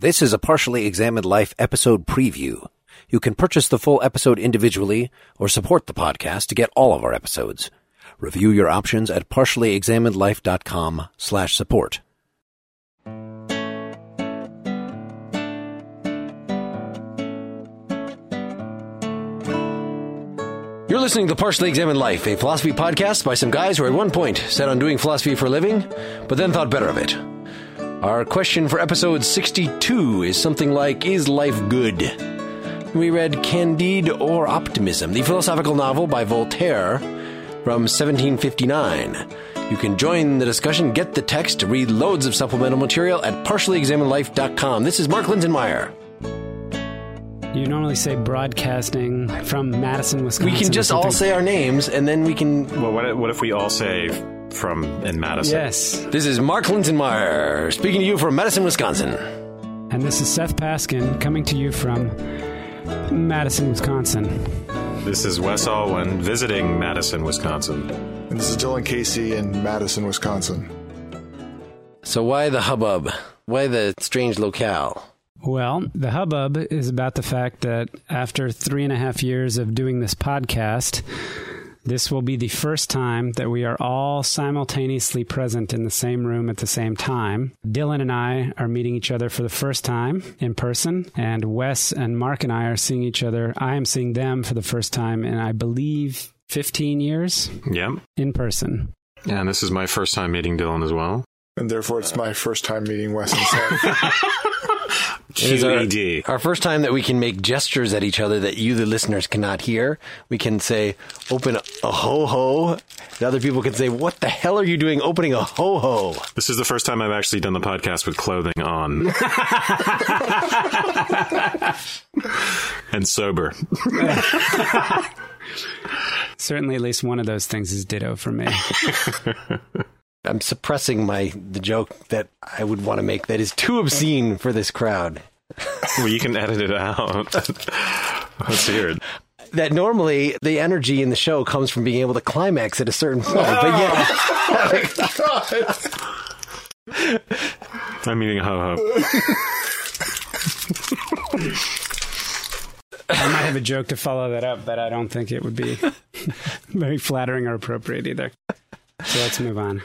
This is a partially examined life episode preview. You can purchase the full episode individually or support the podcast to get all of our episodes. Review your options at partiallyexaminedlife.com slash support. You're listening to Partially Examined Life, a philosophy podcast by some guys who at one point set on doing philosophy for a living, but then thought better of it. Our question for episode 62 is something like Is life good? We read Candide or Optimism, the philosophical novel by Voltaire from 1759. You can join the discussion, get the text, read loads of supplemental material at partiallyexaminedlife.com. This is Mark Linsenmayer. You normally say broadcasting from Madison, Wisconsin. We can just all say our names and then we can. Well, what if, what if we all say from in Madison? Yes. This is Mark Linsenmayer speaking to you from Madison, Wisconsin. And this is Seth Paskin coming to you from Madison, Wisconsin. This is Wes Alwan visiting Madison, Wisconsin. And this is Dylan Casey in Madison, Wisconsin. So, why the hubbub? Why the strange locale? Well, the hubbub is about the fact that after three and a half years of doing this podcast, this will be the first time that we are all simultaneously present in the same room at the same time. Dylan and I are meeting each other for the first time in person, and Wes and Mark and I are seeing each other. I am seeing them for the first time in, I believe, 15 years Yep. in person. Yeah, and this is my first time meeting Dylan as well. And therefore, it's my first time meeting Wes and Seth. It is our- Our first time that we can make gestures at each other that you, the listeners, cannot hear. We can say, open a ho ho. The other people can say, what the hell are you doing opening a ho ho? This is the first time I've actually done the podcast with clothing on. and sober. Certainly, at least one of those things is ditto for me. I'm suppressing my the joke that I would want to make that is too obscene for this crowd. well, you can edit it out. Let's hear it. That normally the energy in the show comes from being able to climax at a certain point, but yet I'm eating a ho ho. I might have a joke to follow that up, but I don't think it would be very flattering or appropriate either. So let's move on.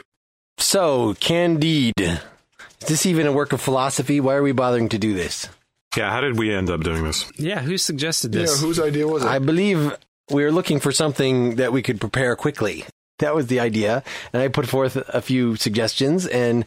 So, Candide. Is this even a work of philosophy? Why are we bothering to do this? Yeah, how did we end up doing this? Yeah, who suggested yeah, this? whose idea was it? I believe we were looking for something that we could prepare quickly. That was the idea. And I put forth a few suggestions, and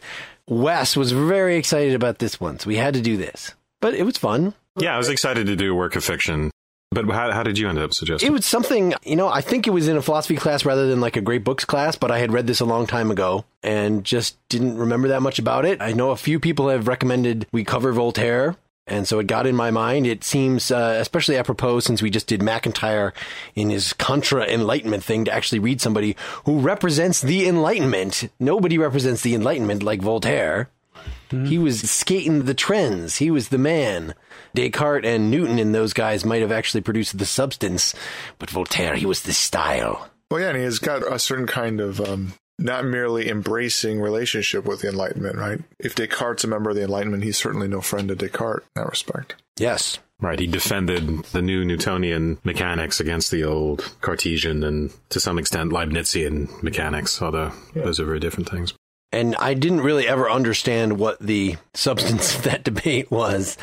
Wes was very excited about this one. So we had to do this. But it was fun. Yeah, I was excited to do a work of fiction. But how, how did you end up suggesting? It was something, you know, I think it was in a philosophy class rather than like a great books class, but I had read this a long time ago and just didn't remember that much about it. I know a few people have recommended we cover Voltaire. And so it got in my mind. It seems, uh, especially apropos since we just did MacIntyre in his contra enlightenment thing to actually read somebody who represents the enlightenment. Nobody represents the enlightenment like Voltaire. He was skating the trends. He was the man. Descartes and Newton and those guys might have actually produced the substance, but Voltaire, he was the style. well, yeah, and he has got a certain kind of um, not merely embracing relationship with the Enlightenment, right? If Descartes' a member of the Enlightenment, he's certainly no friend to Descartes in that respect. Yes. Right, he defended the new Newtonian mechanics against the old Cartesian and to some extent Leibnizian mechanics, although those are very different things. And I didn't really ever understand what the substance of that debate was.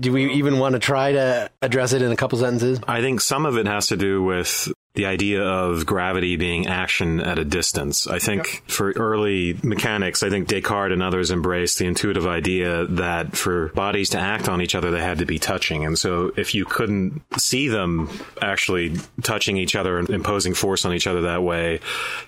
Do we even want to try to address it in a couple sentences? I think some of it has to do with the idea of gravity being action at a distance. I think for early mechanics, I think Descartes and others embraced the intuitive idea that for bodies to act on each other, they had to be touching. And so if you couldn't see them actually touching each other and imposing force on each other that way,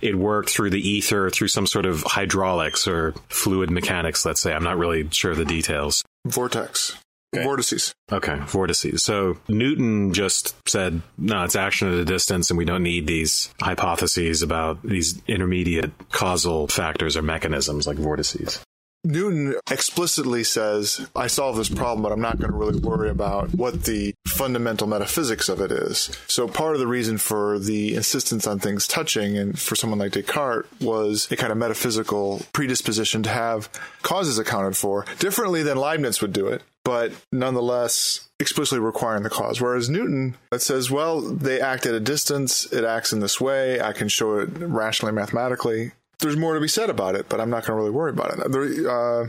it worked through the ether, through some sort of hydraulics or fluid mechanics, let's say. I'm not really sure of the details. Vortex. Okay. Vortices. Okay, vortices. So Newton just said, no, it's action at a distance, and we don't need these hypotheses about these intermediate causal factors or mechanisms like vortices. Newton explicitly says, I solve this problem, but I'm not going to really worry about what the fundamental metaphysics of it is. So part of the reason for the insistence on things touching and for someone like Descartes was a kind of metaphysical predisposition to have causes accounted for differently than Leibniz would do it, but nonetheless explicitly requiring the cause. Whereas Newton, it says, well, they act at a distance. It acts in this way. I can show it rationally, mathematically there's more to be said about it, but I'm not going to really worry about it. There, uh,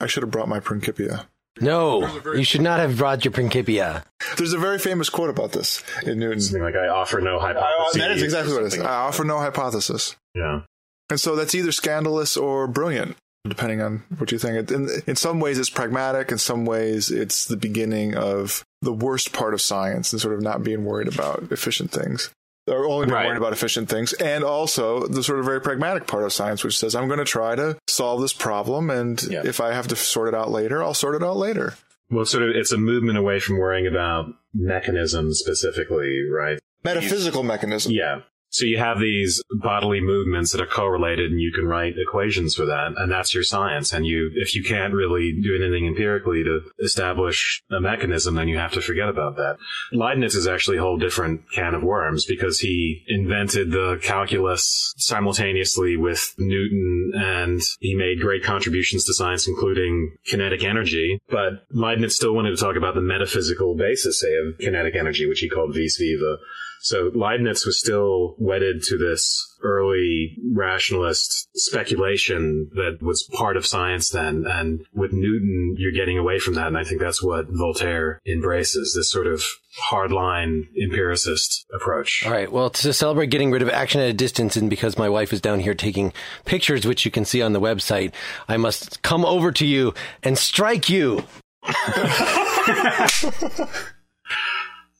I should have brought my Principia. No, you should not have brought your Principia. There's a very famous quote about this in Newton. Something like, I offer no hypothesis. that is exactly what it is. I offer no hypothesis. Yeah. And so that's either scandalous or brilliant, depending on what you think. In, in some ways, it's pragmatic. In some ways, it's the beginning of the worst part of science and sort of not being worried about efficient things are only right. worried about efficient things, and also the sort of very pragmatic part of science, which says I'm going to try to solve this problem, and yeah. if I have to sort it out later, I'll sort it out later. Well, sort of, it's a movement away from worrying about mechanisms specifically, right? Metaphysical mechanisms. Yeah. So you have these bodily movements that are correlated and you can write equations for that. And that's your science. And you, if you can't really do anything empirically to establish a mechanism, then you have to forget about that. Leibniz is actually a whole different can of worms because he invented the calculus simultaneously with Newton and he made great contributions to science, including kinetic energy. But Leibniz still wanted to talk about the metaphysical basis, say, of kinetic energy, which he called vis viva. So Leibniz was still wedded to this early rationalist speculation that was part of science then. And with Newton, you're getting away from that. And I think that's what Voltaire embraces, this sort of hardline empiricist approach. All right. Well, to celebrate getting rid of action at a distance and because my wife is down here taking pictures, which you can see on the website, I must come over to you and strike you.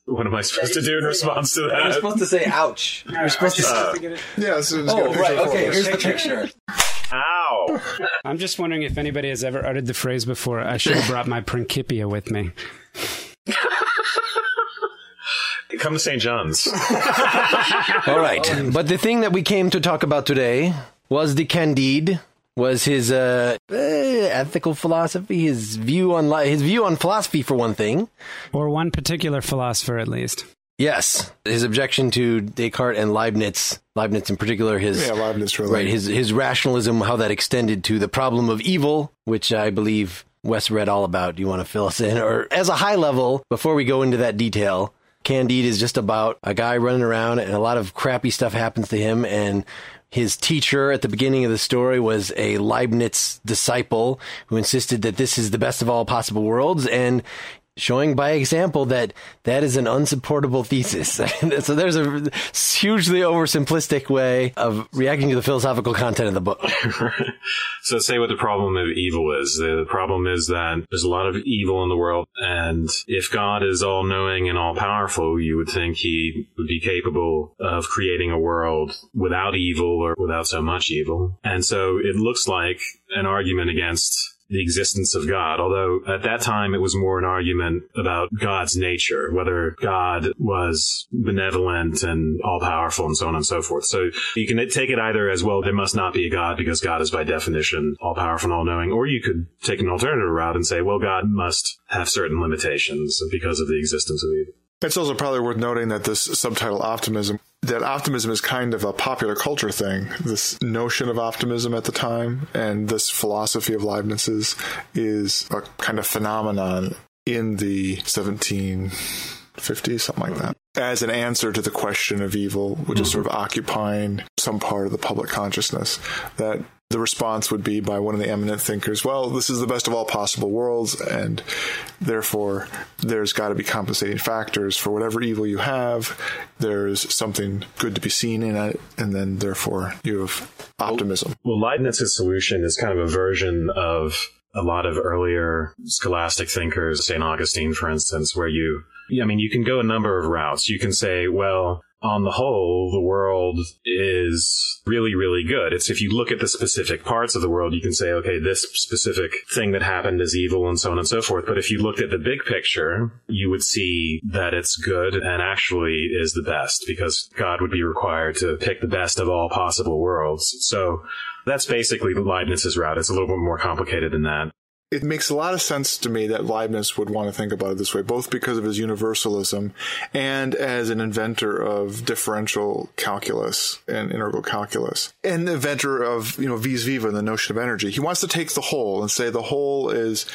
What am I supposed to do in response to that? You're supposed to say "ouch." You're supposed to. Uh, yeah. So oh, right. Okay. Here's the picture. Ow! I'm just wondering if anybody has ever uttered the phrase before. I should have brought my Principia with me. Come to St. John's. All right. But the thing that we came to talk about today was the Candide, was his uh, eh, ethical philosophy, his view on li- his view on philosophy for one thing, or one particular philosopher at least. Yes, his objection to Descartes and Leibniz, Leibniz in particular, his yeah, Leibniz really. right, his his rationalism, how that extended to the problem of evil, which I believe Wes read all about. Do you want to fill us in, or as a high level before we go into that detail? Candide is just about a guy running around and a lot of crappy stuff happens to him and his teacher at the beginning of the story was a Leibniz disciple who insisted that this is the best of all possible worlds. And showing by example that that is an unsupportable thesis. so there's a hugely oversimplistic way of reacting to the philosophical content of the book. so say what the problem of evil is. The problem is that there's a lot of evil in the world, and if God is all knowing and all powerful, you would think he would be capable of creating a world without evil or without so much evil. And so it looks like an argument against the existence of God, although at that time it was more an argument about God's nature, whether God was benevolent and all powerful and so on and so forth. So you can take it either as well, there must not be a God because God is by definition all powerful and all knowing, or you could take an alternative route and say, well, God must have certain limitations because of the existence of evil. It's also probably worth noting that this subtitle optimism, that optimism is kind of a popular culture thing. This notion of optimism at the time and this philosophy of Leibniz's is a kind of phenomenon in the 1750s, something like that, as an answer to the question of evil, which is mm-hmm. sort of occupying some part of the public consciousness. That the response would be by one of the eminent thinkers, well, this is the best of all possible worlds, and therefore there's got to be compensating factors for whatever evil you have. There's something good to be seen in it, and then therefore you have optimism. Well, Leibniz's solution is kind of a version of a lot of earlier scholastic thinkers, St. Augustine, for instance, where you, I mean, you can go a number of routes. You can say, well, on the whole, the world is really, really good. It's if you look at the specific parts of the world, you can say, okay, this specific thing that happened is evil and so on and so forth. But if you looked at the big picture, you would see that it's good and actually is the best because God would be required to pick the best of all possible worlds. So that's basically Leibniz's route. It's a little bit more complicated than that it makes a lot of sense to me that Leibniz would want to think about it this way, both because of his universalism and as an inventor of differential calculus and integral calculus, and the inventor of you know vis viva and the notion of energy. He wants to take the whole and say the whole is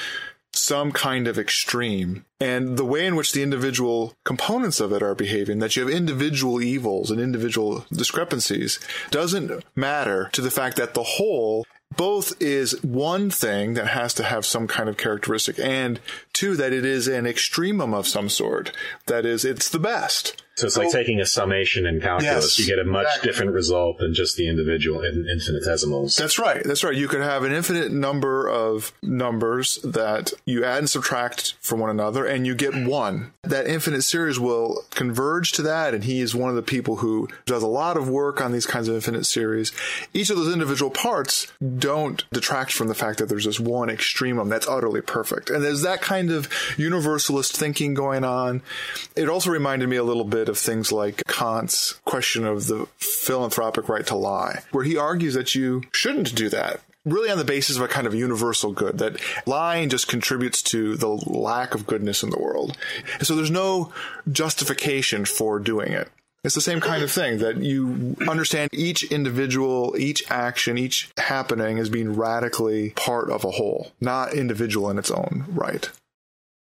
some kind of extreme and the way in which the individual components of it are behaving, that you have individual evils and individual discrepancies, doesn't matter to the fact that the whole both is one thing that has to have some kind of characteristic and two that it is an extremum of some sort. That is it's the best so it's like taking a summation in calculus. Yes, you get a much exactly. different result than just the individual in infinitesimals. That's right. That's right. You could have an infinite number of numbers that you add and subtract from one another, and you get one. That infinite series will converge to that, and he is one of the people who does a lot of work on these kinds of infinite series. Each of those individual parts don't detract from the fact that there's this one extremum that's utterly perfect. And there's that kind of universalist thinking going on. It also reminded me a little bit of things like Kant's question of the philanthropic right to lie, where he argues that you shouldn't do that really on the basis of a kind of universal good that lying just contributes to the lack of goodness in the world. And so there's no justification for doing it. It's the same kind of thing that you understand each individual, each action, each happening as being radically part of a whole, not individual in its own right.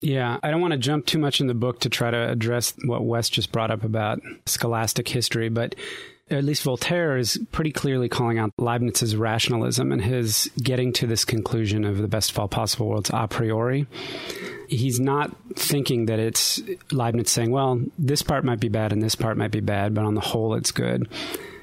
Yeah, I don't want to jump too much in the book to try to address what Wes just brought up about scholastic history, but at least Voltaire is pretty clearly calling out Leibniz's rationalism and his getting to this conclusion of the best of all possible worlds a priori. He's not thinking that it's Leibniz saying, well, this part might be bad and this part might be bad, but on the whole, it's good.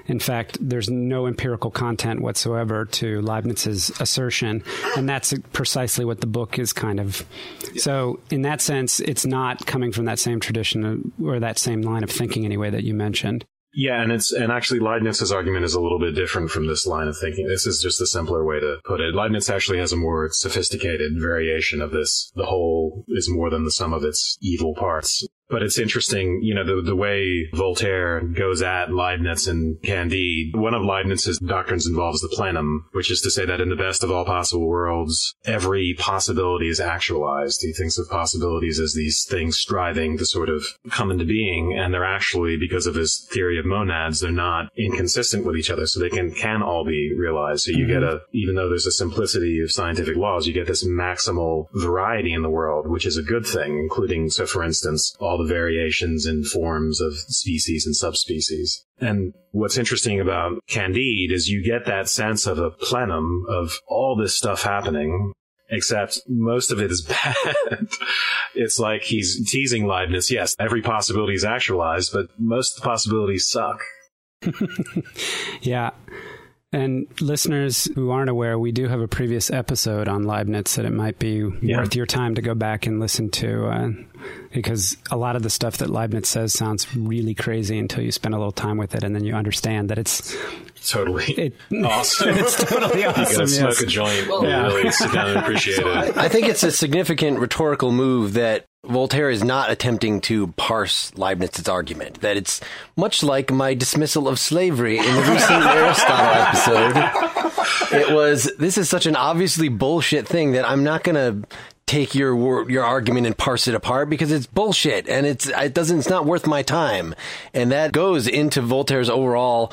In fact, there's no empirical content whatsoever to Leibniz's assertion, and that's precisely what the book is kind of. Yeah. So, in that sense, it's not coming from that same tradition or that same line of thinking, anyway, that you mentioned. Yeah, and it's and actually Leibniz's argument is a little bit different from this line of thinking. This is just a simpler way to put it. Leibniz actually has a more sophisticated variation of this. The whole is more than the sum of its evil parts. But it's interesting, you know, the, the way Voltaire goes at Leibniz and Candide. One of Leibniz's doctrines involves the plenum, which is to say that in the best of all possible worlds, every possibility is actualized. He thinks of possibilities as these things striving to sort of come into being, and they're actually, because of his theory of monads, they're not inconsistent with each other, so they can, can all be realized. So you mm-hmm. get a, even though there's a simplicity of scientific laws, you get this maximal variety in the world, which is a good thing, including, so for instance, all all the variations in forms of species and subspecies. And what's interesting about Candide is you get that sense of a plenum of all this stuff happening, except most of it is bad. it's like he's teasing Leibniz. Yes, every possibility is actualized, but most of the possibilities suck. yeah. And listeners who aren't aware, we do have a previous episode on Leibniz that it might be yeah. worth your time to go back and listen to, uh, because a lot of the stuff that Leibniz says sounds really crazy until you spend a little time with it, and then you understand that it's totally it, awesome. it's totally awesome. you gotta smoke a joint, well, yeah. really sit down and appreciate so it. I think it's a significant rhetorical move that Voltaire is not attempting to parse Leibniz's argument. That it's much like my dismissal of slavery in the recent Aristotle episode. It was this is such an obviously bullshit thing that I'm not going to take your your argument and parse it apart because it's bullshit and it's it doesn't it's not worth my time. And that goes into Voltaire's overall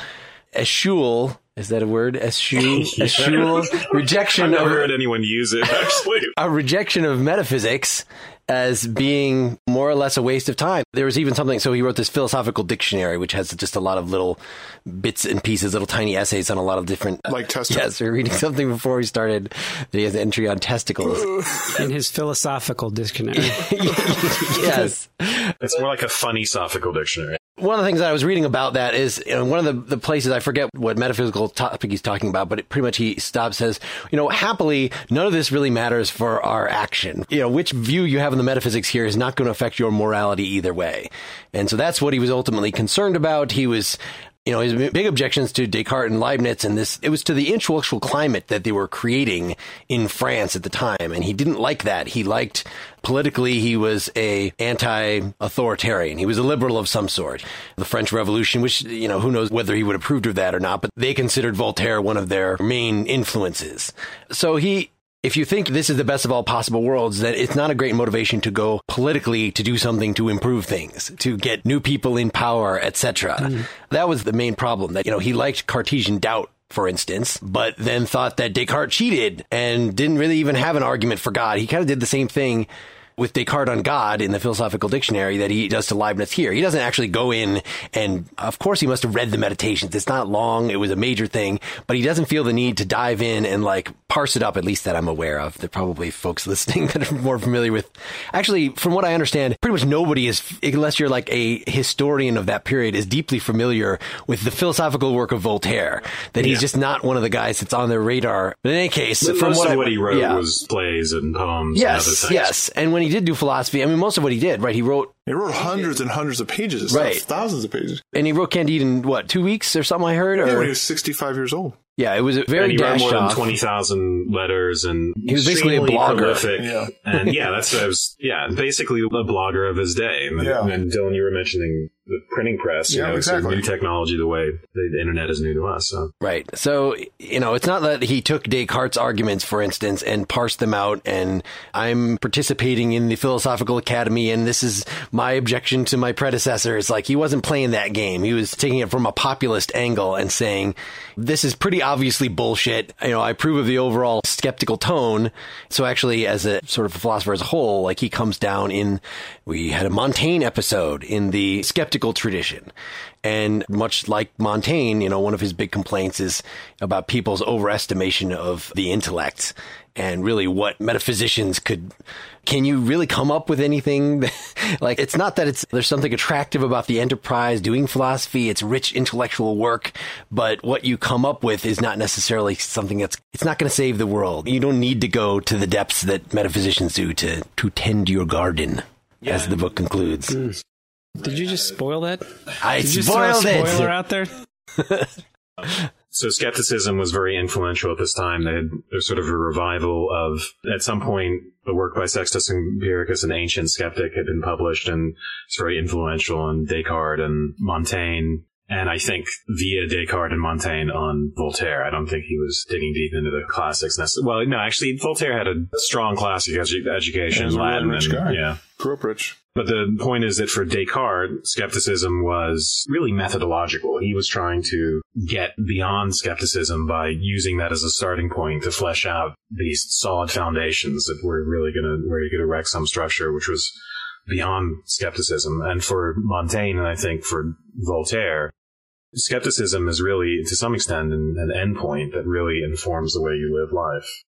eschewal is that a word? Eschew, eschewal rejection. I've never of, heard anyone use it. Actually, a rejection of metaphysics as being more or less a waste of time. There was even something, so he wrote this philosophical dictionary, which has just a lot of little bits and pieces, little tiny essays on a lot of different. Uh, like testicles. Yes, we were reading something before we started. He has an entry on testicles. In his philosophical dictionary. yes. It's more like a funny philosophical dictionary. One of the things that I was reading about that is you know, one of the, the places I forget what metaphysical topic he's talking about, but it pretty much he stops says, you know, happily, none of this really matters for our action. You know, which view you have in the metaphysics here is not going to affect your morality either way. And so that's what he was ultimately concerned about. He was you know, his big objections to Descartes and Leibniz and this, it was to the intellectual climate that they were creating in France at the time. And he didn't like that. He liked politically, he was a anti-authoritarian. He was a liberal of some sort. The French Revolution, which, you know, who knows whether he would have approved of that or not, but they considered Voltaire one of their main influences. So he, if you think this is the best of all possible worlds, then it's not a great motivation to go politically to do something to improve things, to get new people in power, etc. Mm. That was the main problem. That you know he liked Cartesian doubt for instance, but then thought that Descartes cheated and didn't really even have an argument for God. He kind of did the same thing with Descartes on God in the philosophical dictionary that he does to Leibniz here. He doesn't actually go in and, of course, he must have read the meditations. It's not long. It was a major thing, but he doesn't feel the need to dive in and like parse it up, at least that I'm aware of. There are probably folks listening that are more familiar with. Actually, from what I understand, pretty much nobody is, unless you're like a historian of that period, is deeply familiar with the philosophical work of Voltaire. That he's just not one of the guys that's on their radar. But in any case, but from what, I, what he wrote yeah. was plays and poems. Yes, and yes. And when he did do philosophy, I mean, most of what he did, right? He wrote. He wrote hundreds and hundreds of pages, right? Stuff, thousands of pages. And he wrote Candide in what two weeks or something? I heard. Yeah, or? when he was sixty-five years old. Yeah, it was a very and he wrote more off. than twenty thousand letters, and he was basically a blogger. Prolific. Yeah, and yeah, that's what I was. Yeah, basically a blogger of his day. And, yeah. and Dylan, you were mentioning the printing press. You yeah, know, exactly. It's a new technology the way the internet is new to us. So. Right. So, you know, it's not that he took Descartes' arguments, for instance, and parsed them out, and I'm participating in the Philosophical Academy, and this is my objection to my predecessor. predecessors. Like, he wasn't playing that game. He was taking it from a populist angle and saying, this is pretty obviously bullshit. You know, I approve of the overall skeptical tone. So actually, as a sort of a philosopher as a whole, like he comes down in, we had a Montaigne episode in the skeptical tradition. And much like Montaigne, you know, one of his big complaints is about people's overestimation of the intellect and really what metaphysicians could can you really come up with anything that, like it's not that it's there's something attractive about the enterprise doing philosophy it's rich intellectual work but what you come up with is not necessarily something that's it's not going to save the world you don't need to go to the depths that metaphysicians do to to tend your garden yeah. as the book concludes mm. Did you just spoil that? I Did you spoiled just throw a it. spoiler out there? so skepticism was very influential at this time. They had there's sort of a revival of at some point the work by Sextus Empiricus, an ancient skeptic, had been published and it's very influential on Descartes and Montaigne. And I think via Descartes and Montaigne on Voltaire. I don't think he was digging deep into the classics. Well, no, actually, Voltaire had a strong classic edu- education in Latin. Really and. Yeah. Grew up rich. But the point is that for Descartes, skepticism was really methodological. He was trying to get beyond skepticism by using that as a starting point to flesh out these solid foundations that were really going to, where you could erect some structure, which was beyond skepticism. And for Montaigne, and I think for Voltaire, skepticism is really, to some extent, an, an endpoint that really informs the way you live life.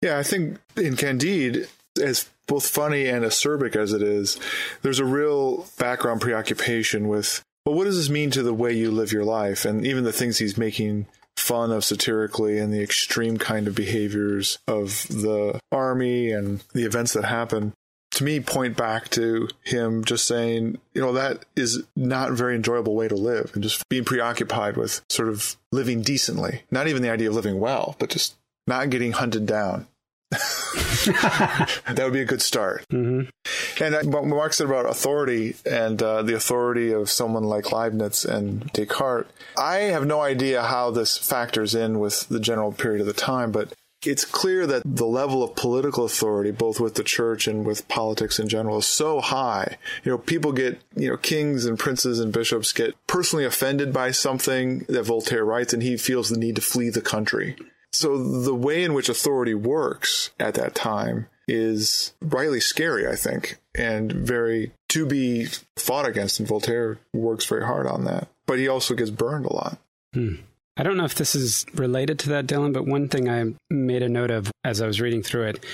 Yeah, I think in Candide, as both funny and acerbic as it is, there's a real background preoccupation with, well, what does this mean to the way you live your life? And even the things he's making fun of satirically and the extreme kind of behaviors of the army and the events that happen to me point back to him just saying, you know, that is not a very enjoyable way to live and just being preoccupied with sort of living decently. Not even the idea of living well, but just not getting hunted down. that would be a good start. Mm-hmm. And uh, what Mark said about authority and uh, the authority of someone like Leibniz and Descartes, I have no idea how this factors in with the general period of the time, but it's clear that the level of political authority, both with the church and with politics in general, is so high. You know, people get, you know, kings and princes and bishops get personally offended by something that Voltaire writes, and he feels the need to flee the country. So the way in which authority works at that time is rightly scary, I think, and very to be fought against. And Voltaire works very hard on that. But he also gets burned a lot. Hmm. I don't know if this is related to that, Dylan, but one thing I made a note of as I was reading through it,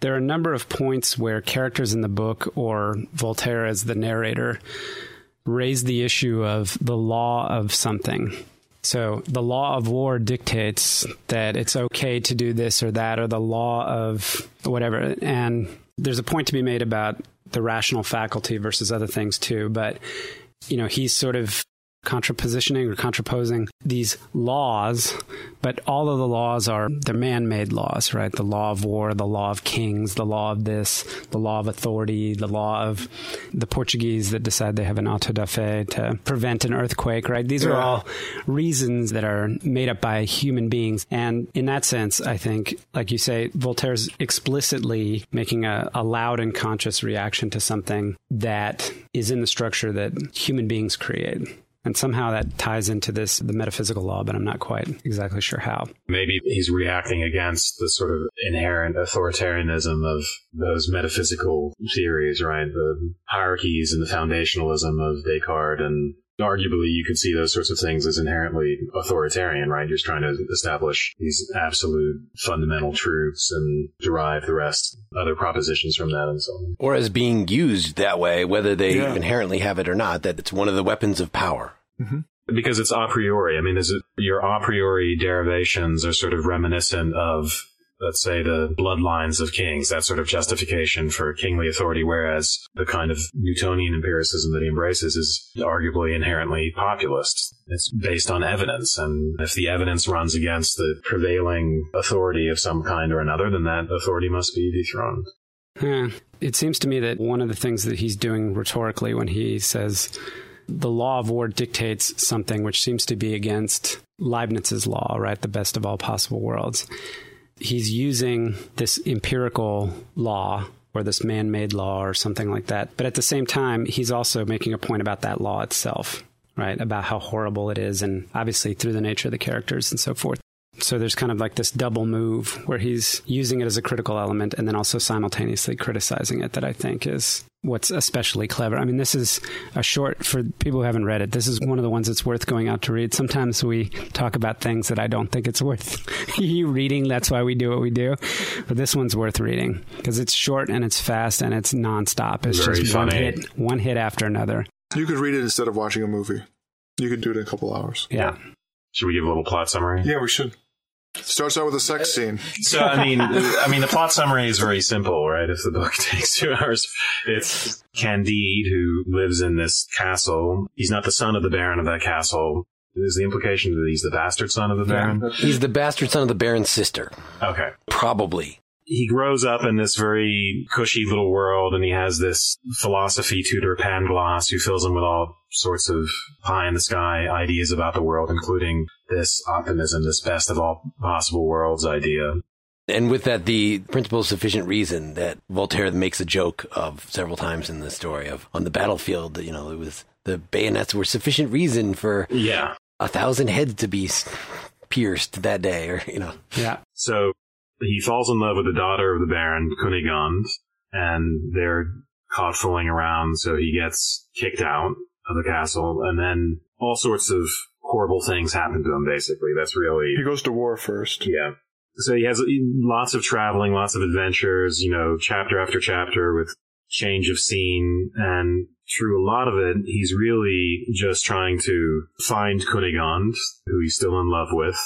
there are a number of points where characters in the book or Voltaire as the narrator raise the issue of the law of something. So the law of war dictates that it's okay to do this or that, or the law of whatever. And there's a point to be made about the rational faculty versus other things too. But, you know, he's sort of contrapositioning or contraposing these laws, but all of the laws are they're man-made laws, right? The law of war, the law of kings, the law of this, the law of authority, the law of the Portuguese that decide they have an auto da fe to prevent an earthquake, right? These are all reasons that are made up by human beings. And in that sense, I think, like you say, Voltaire's explicitly making a, a loud and conscious reaction to something that is in the structure that human beings create. And somehow that ties into this, the metaphysical law, but I'm not quite exactly sure how. Maybe he's reacting against the sort of inherent authoritarianism of those metaphysical theories, right? The hierarchies and the foundationalism of Descartes and arguably you could see those sorts of things as inherently authoritarian, right? You're just trying to establish these absolute fundamental truths and derive the rest, other propositions from that and so on. Or as being used that way, whether they Yeah. inherently have it or not, that it's one of the weapons of power. Mm-hmm. Because it's a priori. I mean, there's a, your a priori derivations are sort of reminiscent of, let's say, the bloodlines of kings, that sort of justification for kingly authority, whereas the kind of Newtonian empiricism that he embraces is arguably inherently populist. It's based on evidence, and if the evidence runs against the prevailing authority of some kind or another, then that authority must be dethroned. Yeah. It seems to me that one of the things that he's doing rhetorically when he says the law of war dictates something which seems to be against Leibniz's law, right? The best of all possible worlds. He's using this empirical law or this man made law or something like that. But at the same time, he's also making a point about that law itself, right? About how horrible it is, and obviously through the nature of the characters and so forth. So there's kind of like this double move where he's using it as a critical element and then also simultaneously criticizing it that I think is what's especially clever. I mean, this is a short for people who haven't read it. This is one of the ones that's worth going out to read. Sometimes we talk about things that I don't think it's worth you reading. That's why we do what we do. But this one's worth reading because it's short and it's fast and it's nonstop. It's Very just one hit, one hit after another. You could read it instead of watching a movie. You could do it in a couple hours. Yeah. Should we give a little plot summary? Yeah, we should. Starts out with a sex uh, scene. So I mean, I mean, the plot summary is very simple, right? If the book takes two hours, it's Candide who lives in this castle. He's not the son of the baron of that castle. Is the implication that he's the bastard son of the baron? He's the bastard son of the Baron's sister. Okay. Probably. He grows up in this very cushy little world, and he has this philosophy tutor, Pangloss, who fills him with all sorts of pie in the sky ideas about the world, including this optimism, this best of all possible worlds idea. And with that, the principle of sufficient reason that Voltaire makes a joke of several times in the story of on the battlefield, you know, it was the bayonets were sufficient reason for Yeah. a thousand heads to be pierced that day, or, you know. Yeah. So he falls in love with the daughter of the Baron, Cunegonde, and they're caught fooling around, so he gets kicked out of the castle, and then all sorts of horrible things happen to him, basically. That's really. He goes to war first. Yeah. So he has lots of traveling, lots of adventures, you know, chapter after chapter with change of scene. And through a lot of it, he's really just trying to find Cunegonde, who he's still in love with.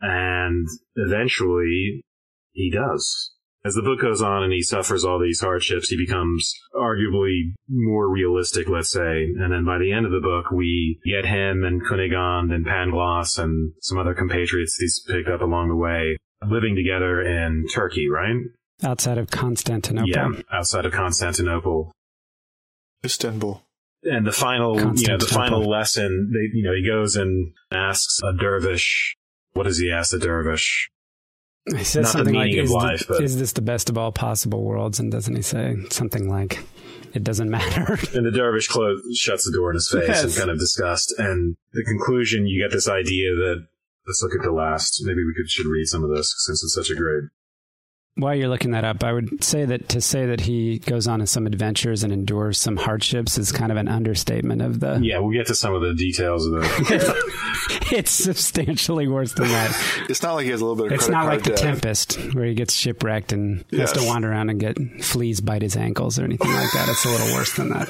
And eventually he does. As the book goes on and he suffers all these hardships, he becomes arguably more realistic, let's say. And then by the end of the book, we get him and Cunegonde and Pangloss and some other compatriots he's picked up along the way living together in Turkey, right? Outside of Constantinople. Yeah, outside of Constantinople. Istanbul. And the final, you know, the final lesson, they, you know, he goes and asks a dervish, what does he ask the dervish? He says Not something like, is, life, the- is this the best of all possible worlds? And doesn't he say something like, it doesn't matter? And the dervish close, shuts the door in his face Yes. in kind of disgust. And the conclusion, you get this idea that, let's look at the last. Maybe we could should read some of this since it's such a great. While you're looking that up, I would say that to say that he goes on to some adventures and endures some hardships is kind of an understatement of the. Yeah, we'll get to some of the details of the. it's substantially worse than that. It's not like he has a little bit of It's not card like the debt. Tempest, where he gets shipwrecked and has to Yes. wander around and get fleas bite his ankles or anything like that. It's a little worse than that.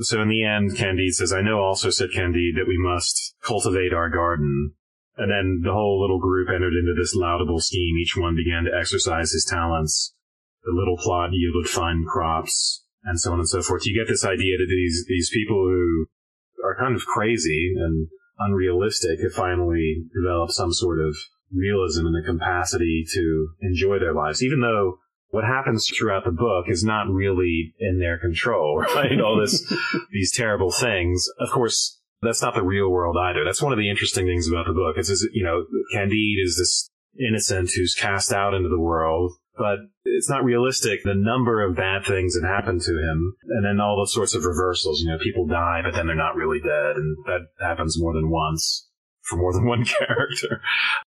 So in the end, Candide says, I know also, said Candide, that we must cultivate our garden. And then the whole little group entered into this laudable scheme. Each one began to exercise his talents. The little plot yielded fine crops, and so on and so forth. You get this idea that these, these people who are kind of crazy and unrealistic have finally developed some sort of realism and the capacity to enjoy their lives, even though what happens throughout the book is not really in their control, right? All this, these terrible things. Of course, that's not the real world either. That's one of the interesting things about the book. It's, you know, Candide is this innocent who's cast out into the world, but it's not realistic. The number of bad things that happen to him, and then all those sorts of reversals. You know, people die, but then they're not really dead, and that happens more than once for more than one character.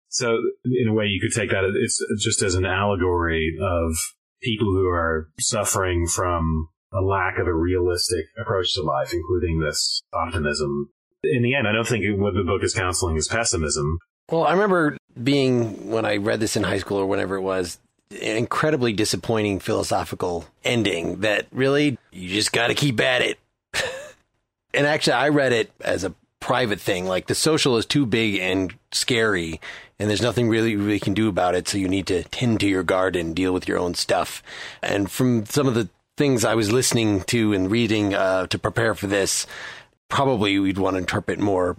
So, in a way, you could take that it's just as an allegory of people who are suffering from a lack of a realistic approach to life, including this optimism. In the end, I don't think what the book is counseling is pessimism. Well, I remember being, when I read this in high school or whenever it was, incredibly disappointing philosophical ending that really, you just got to keep at it. and actually, I read it as a private thing. Like the social is too big and scary, and there's nothing really we can do about it. So you need to tend to your garden, deal with your own stuff. And from some of the things I was listening to and reading uh, to prepare for this, probably we'd want to interpret more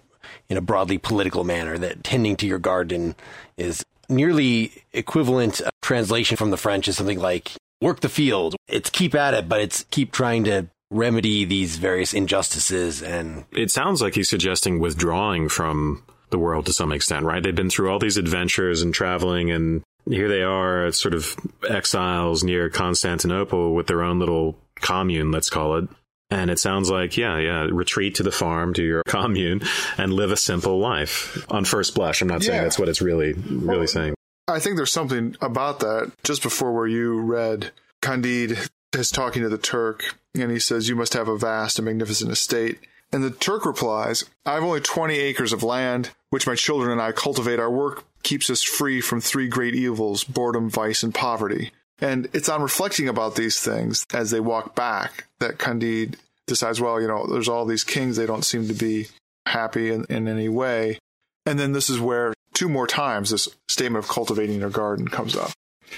in a broadly political manner that tending to your garden is nearly equivalent translation from the French is something like work the field. It's keep at it, but it's keep trying to remedy these various injustices and it sounds like he's suggesting withdrawing from the world to some extent right they've been through all these adventures and traveling and here they are sort of exiles near constantinople with their own little commune let's call it and it sounds like yeah yeah retreat to the farm to your commune and live a simple life on first blush i'm not saying that's what it's really really Well, saying I think there's something about that. Just before where you read, Candide is talking to the Turk, and he says, You must have a vast and magnificent estate. And the Turk replies, I have only 20 acres of land, which my children and I cultivate. Our work keeps us free from three great evils boredom, vice, and poverty. And it's on reflecting about these things as they walk back that Candide decides, well, you know, there's all these kings, they don't seem to be happy in, in any way. And then this is where two more times this statement of cultivating your garden comes up.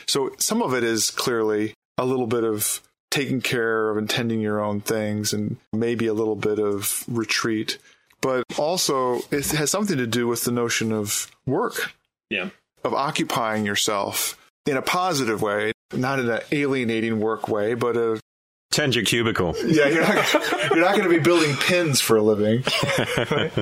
So some of it is clearly a little bit of taking care of and tending your own things and maybe a little bit of retreat. But also it has something to do with the notion of work, yeah of occupying yourself in a positive way, not in an alienating work way, but a tend your cubicle yeah, you're not you're not going to be building pins for a living,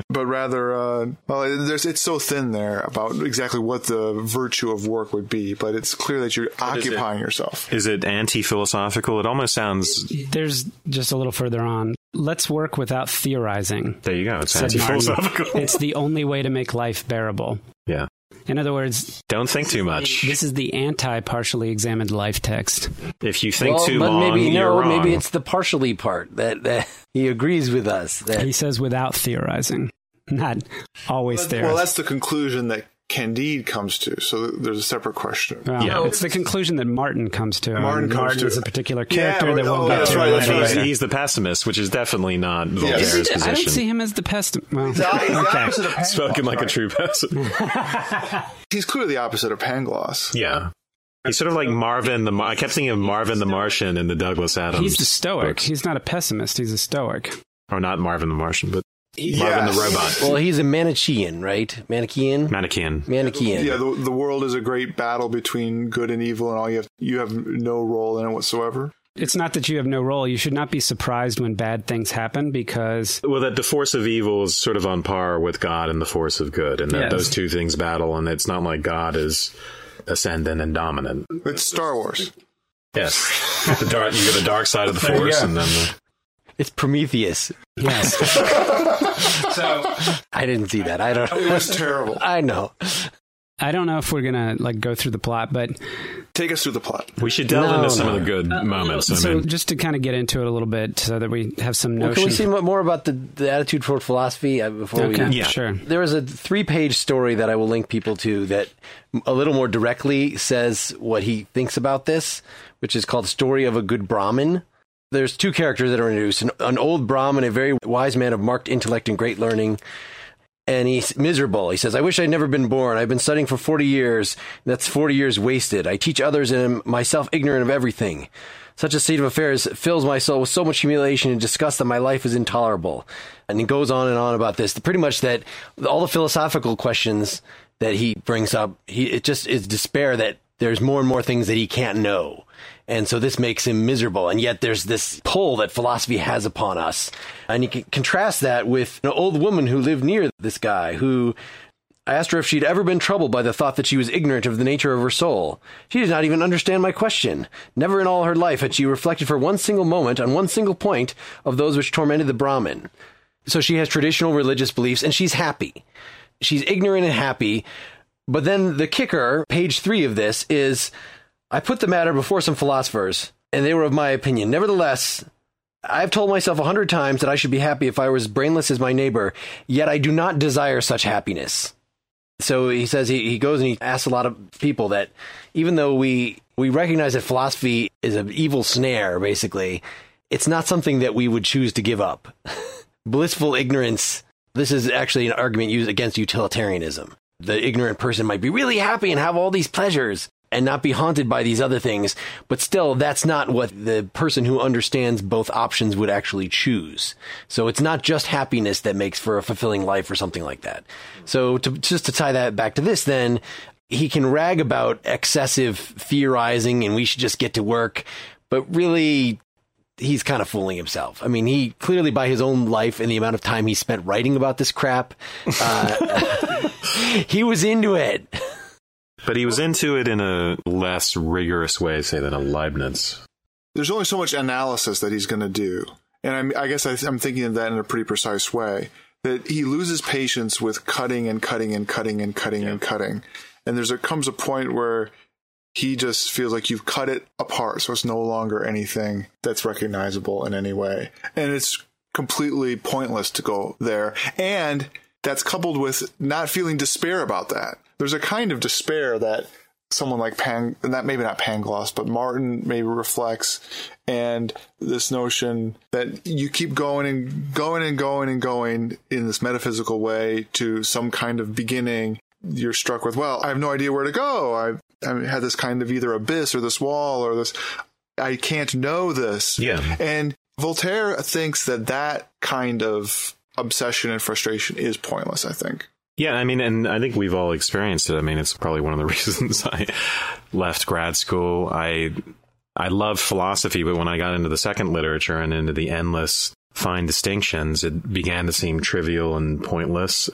but rather, uh, well, there's it's so thin there about exactly what the virtue of work would be, but it's clear that you're is it? occupying yourself. is it anti-philosophical it almost sounds There's just a little further on. Let's work without theorizing. there you go it's anti-philosophical It's the only way to make life bearable. yeah In other words, don't think too much this is the anti partially examined life text. If you think well, too but long, maybe you're no, wrong. maybe it's the partially part that, that he agrees with us that He says without theorizing, not always there. Well, that's the conclusion that Candide comes to. So there's a separate question. Well, Yeah. it's the conclusion that Martin comes to. Martin and comes Martin to. is a particular Yeah, character that oh, we'll get that's to. right, that's later. he's, right. he's the pessimist, which is definitely not Is Voltaire's he? I don't see him as the pessimist. Well, He's the okay. opposite of Pangloss, Spoken like a true pessimist. He's clearly the opposite of Pangloss. yeah. He's sort of like Marvin the. Mar- I kept thinking of Marvin the Martian in the Douglas Adams. He's the stoic. books. He's not a pessimist. He's a stoic. or not Marvin the Martian, but Yes. Marvin the robot. well, he's a Manichean, right? Manichean, Manichean. Manichean. Yeah, the, the world is a great battle between good and evil, and all you have you have no role in it whatsoever. It's not that you have no role. You should not be surprised when bad things happen because Well, that the force of evil is sort of on par with God and the force of good, and that Yes. those two things battle, and it's not like God is ascendant and dominant. It's Star Wars. Yes, the dark, you get the dark side of the force, go. and then the, It's Prometheus. yes, I didn't see that. I don't. It was terrible. I know. I don't know if we're gonna like go through the plot, but Take us through the plot. we should delve No, into some no. of the good moments. I so mean, just to kind of get into it a little bit, so that we have some Well, can we see more about the, the attitude toward philosophy uh, before okay, we? Yeah. sure. There is a three-page story that I will link people to that a little more directly says what he thinks about this, which is called "Story of a Good Brahmin." There's two characters that are introduced an, an old Brahmin, a very wise man of marked intellect and great learning. And he's miserable. He says, I wish I'd never been born. I've been studying for 40 years. That's 40 years wasted. I teach others and am myself ignorant of everything. Such a state of affairs fills my soul with so much humiliation and disgust that my life is intolerable. And he goes on and on about this. Pretty much that all the philosophical questions that he brings up, he, it just is despair that there's more and more things that he can't know. And so this makes him miserable. And yet there's this pull that philosophy has upon us. And you can contrast that with an old woman who lived near this guy who I asked her if she'd ever been troubled by the thought that she was ignorant of the nature of her soul. She did not even understand my question. Never in all her life had she reflected for one single moment on one single point of those which tormented the Brahmin. So she has traditional religious beliefs and she's happy. She's ignorant and happy. But then the kicker, page three of this, is I put the matter before some philosophers, and they were of my opinion. Nevertheless, I've told myself a hundred times that I should be happy if I were as brainless as my neighbor, yet I do not desire such happiness. So he says he, he goes and he asks a lot of people that even though we we recognize that philosophy is an evil snare, basically, it's not something that we would choose to give up. Blissful ignorance. This is actually an argument used against utilitarianism. The ignorant person might be really happy and have all these pleasures, and not be haunted by these other things. But still, that's not what the person who understands both options would actually choose. So it's not just happiness that makes for a fulfilling life or something like that. So to, just to tie that back to this, then he can rag about excessive theorizing and we should just get to work. But really, he's kind of fooling himself. I mean, he clearly, by his own life and the amount of time he spent writing about this crap, uh, he was into it. But he was into it in a less rigorous way, say, than a Leibniz. There's only so much analysis that he's going to do. And I'm, i guess I, am thinking of that in a pretty precise way. That he loses patience with cutting and cutting and cutting and cutting yeah. and cutting. And there's a comes a point where he just feels like you've cut it apart, so it's no longer anything that's recognizable in any way. And it's completely pointless to go there. And that's coupled with not feeling despair about that there's a kind of despair that someone like Pan, that maybe not Pangloss, but Martin maybe reflects, and this notion that you keep going and going and going and going in this metaphysical way to some kind of beginning. You're struck with, well, I have no idea where to go. I've, I've had this kind of either abyss or this wall or this. I can't know this. Yeah. And Voltaire thinks that that kind of obsession and frustration is pointless, I think. Yeah, I mean, and I think we've all experienced it. I mean, it's probably one of the reasons I left grad school. I I loved philosophy, but when I got into the second literature and into the endless fine distinctions, it began to seem trivial and pointless.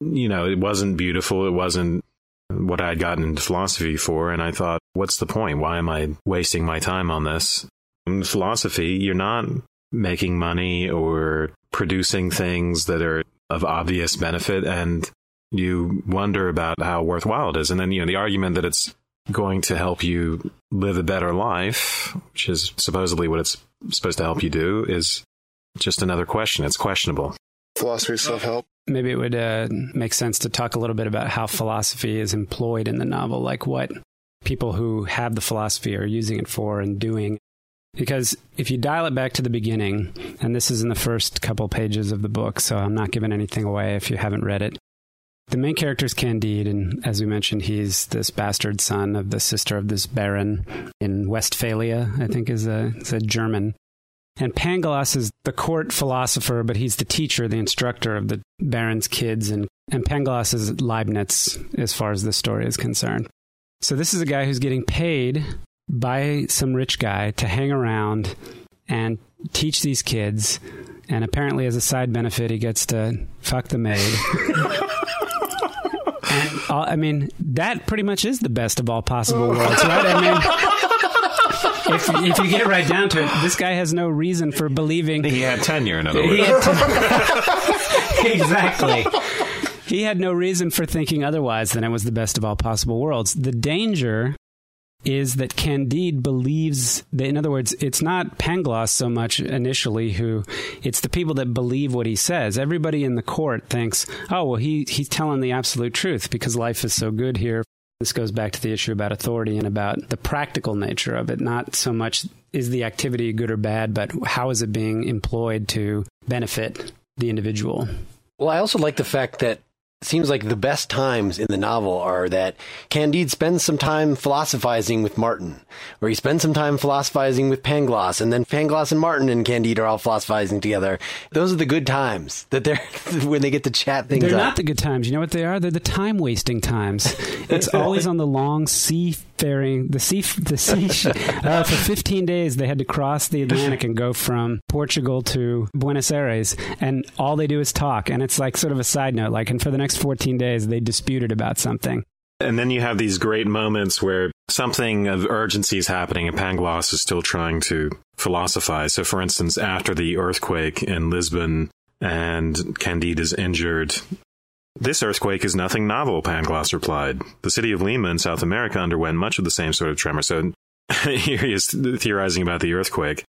You know, it wasn't beautiful. It wasn't what I had gotten into philosophy for. And I thought, what's the point? Why am I wasting my time on this? In philosophy, you're not making money or producing things that are of obvious benefit. And you wonder about how worthwhile it is. And then, you know, the argument that it's going to help you live a better life, which is supposedly what it's supposed to help you do, is just another question. It's questionable. Philosophy self help. Maybe it would uh, make sense to talk a little bit about how philosophy is employed in the novel, like what people who have the philosophy are using it for and doing. Because if you dial it back to the beginning, and this is in the first couple pages of the book, so I'm not giving anything away if you haven't read it. The main character is Candide, and as we mentioned, he's this bastard son of the sister of this baron in Westphalia, I think is a, is a German. And Pangloss is the court philosopher, but he's the teacher, the instructor of the baron's kids, and, and Pangloss is Leibniz as far as the story is concerned. So this is a guy who's getting paid by some rich guy to hang around and teach these kids. And apparently, as a side benefit, he gets to fuck the maid. And, uh, I mean, that pretty much is the best of all possible worlds, right? I mean, if, if you get right down to it, this guy has no reason for believing. He had tenure, in other words. exactly. He had no reason for thinking otherwise than it was the best of all possible worlds. The danger is that Candide believes that, in other words, it's not Pangloss so much initially who, it's the people that believe what he says. Everybody in the court thinks, oh, well, he, he's telling the absolute truth because life is so good here. This goes back to the issue about authority and about the practical nature of it, not so much is the activity good or bad, but how is it being employed to benefit the individual. Well, I also like the fact that seems like the best times in the novel are that Candide spends some time philosophizing with Martin, or he spends some time philosophizing with Pangloss, and then Pangloss and Martin and Candide are all philosophizing together. Those are the good times that they're when they get to chat things. They're up. not the good times. You know what they are? They're the time wasting times. It's always on the long seafaring, the sea, the sea. Uh, for 15 days, they had to cross the Atlantic and go from Portugal to Buenos Aires, and all they do is talk. And it's like sort of a side note, like, and for the next 14 days, they disputed about something. And then you have these great moments where something of urgency is happening and Pangloss is still trying to philosophize. So, for instance, after the earthquake in Lisbon and Candide is injured, this earthquake is nothing novel, Pangloss replied. The city of Lima in South America underwent much of the same sort of tremor. So here he is theorizing about the earthquake.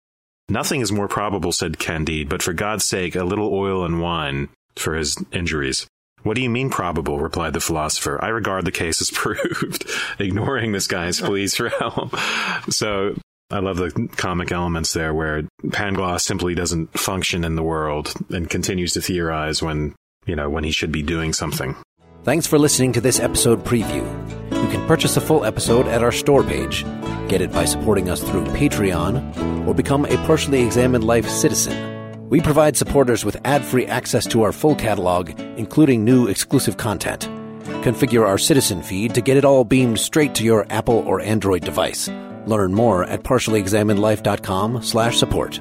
Nothing is more probable, said Candide, but for God's sake, a little oil and wine for his injuries. What do you mean probable? replied the philosopher. I regard the case as proved, ignoring this guy's pleas for help. So I love the comic elements there where Pangloss simply doesn't function in the world and continues to theorize when you know, when he should be doing something. Thanks for listening to this episode preview. You can purchase a full episode at our store page, get it by supporting us through Patreon, or become a partially examined life citizen. We provide supporters with ad free access to our full catalog, including new exclusive content. Configure our citizen feed to get it all beamed straight to your Apple or Android device. Learn more at partiallyexaminedlife.com slash support.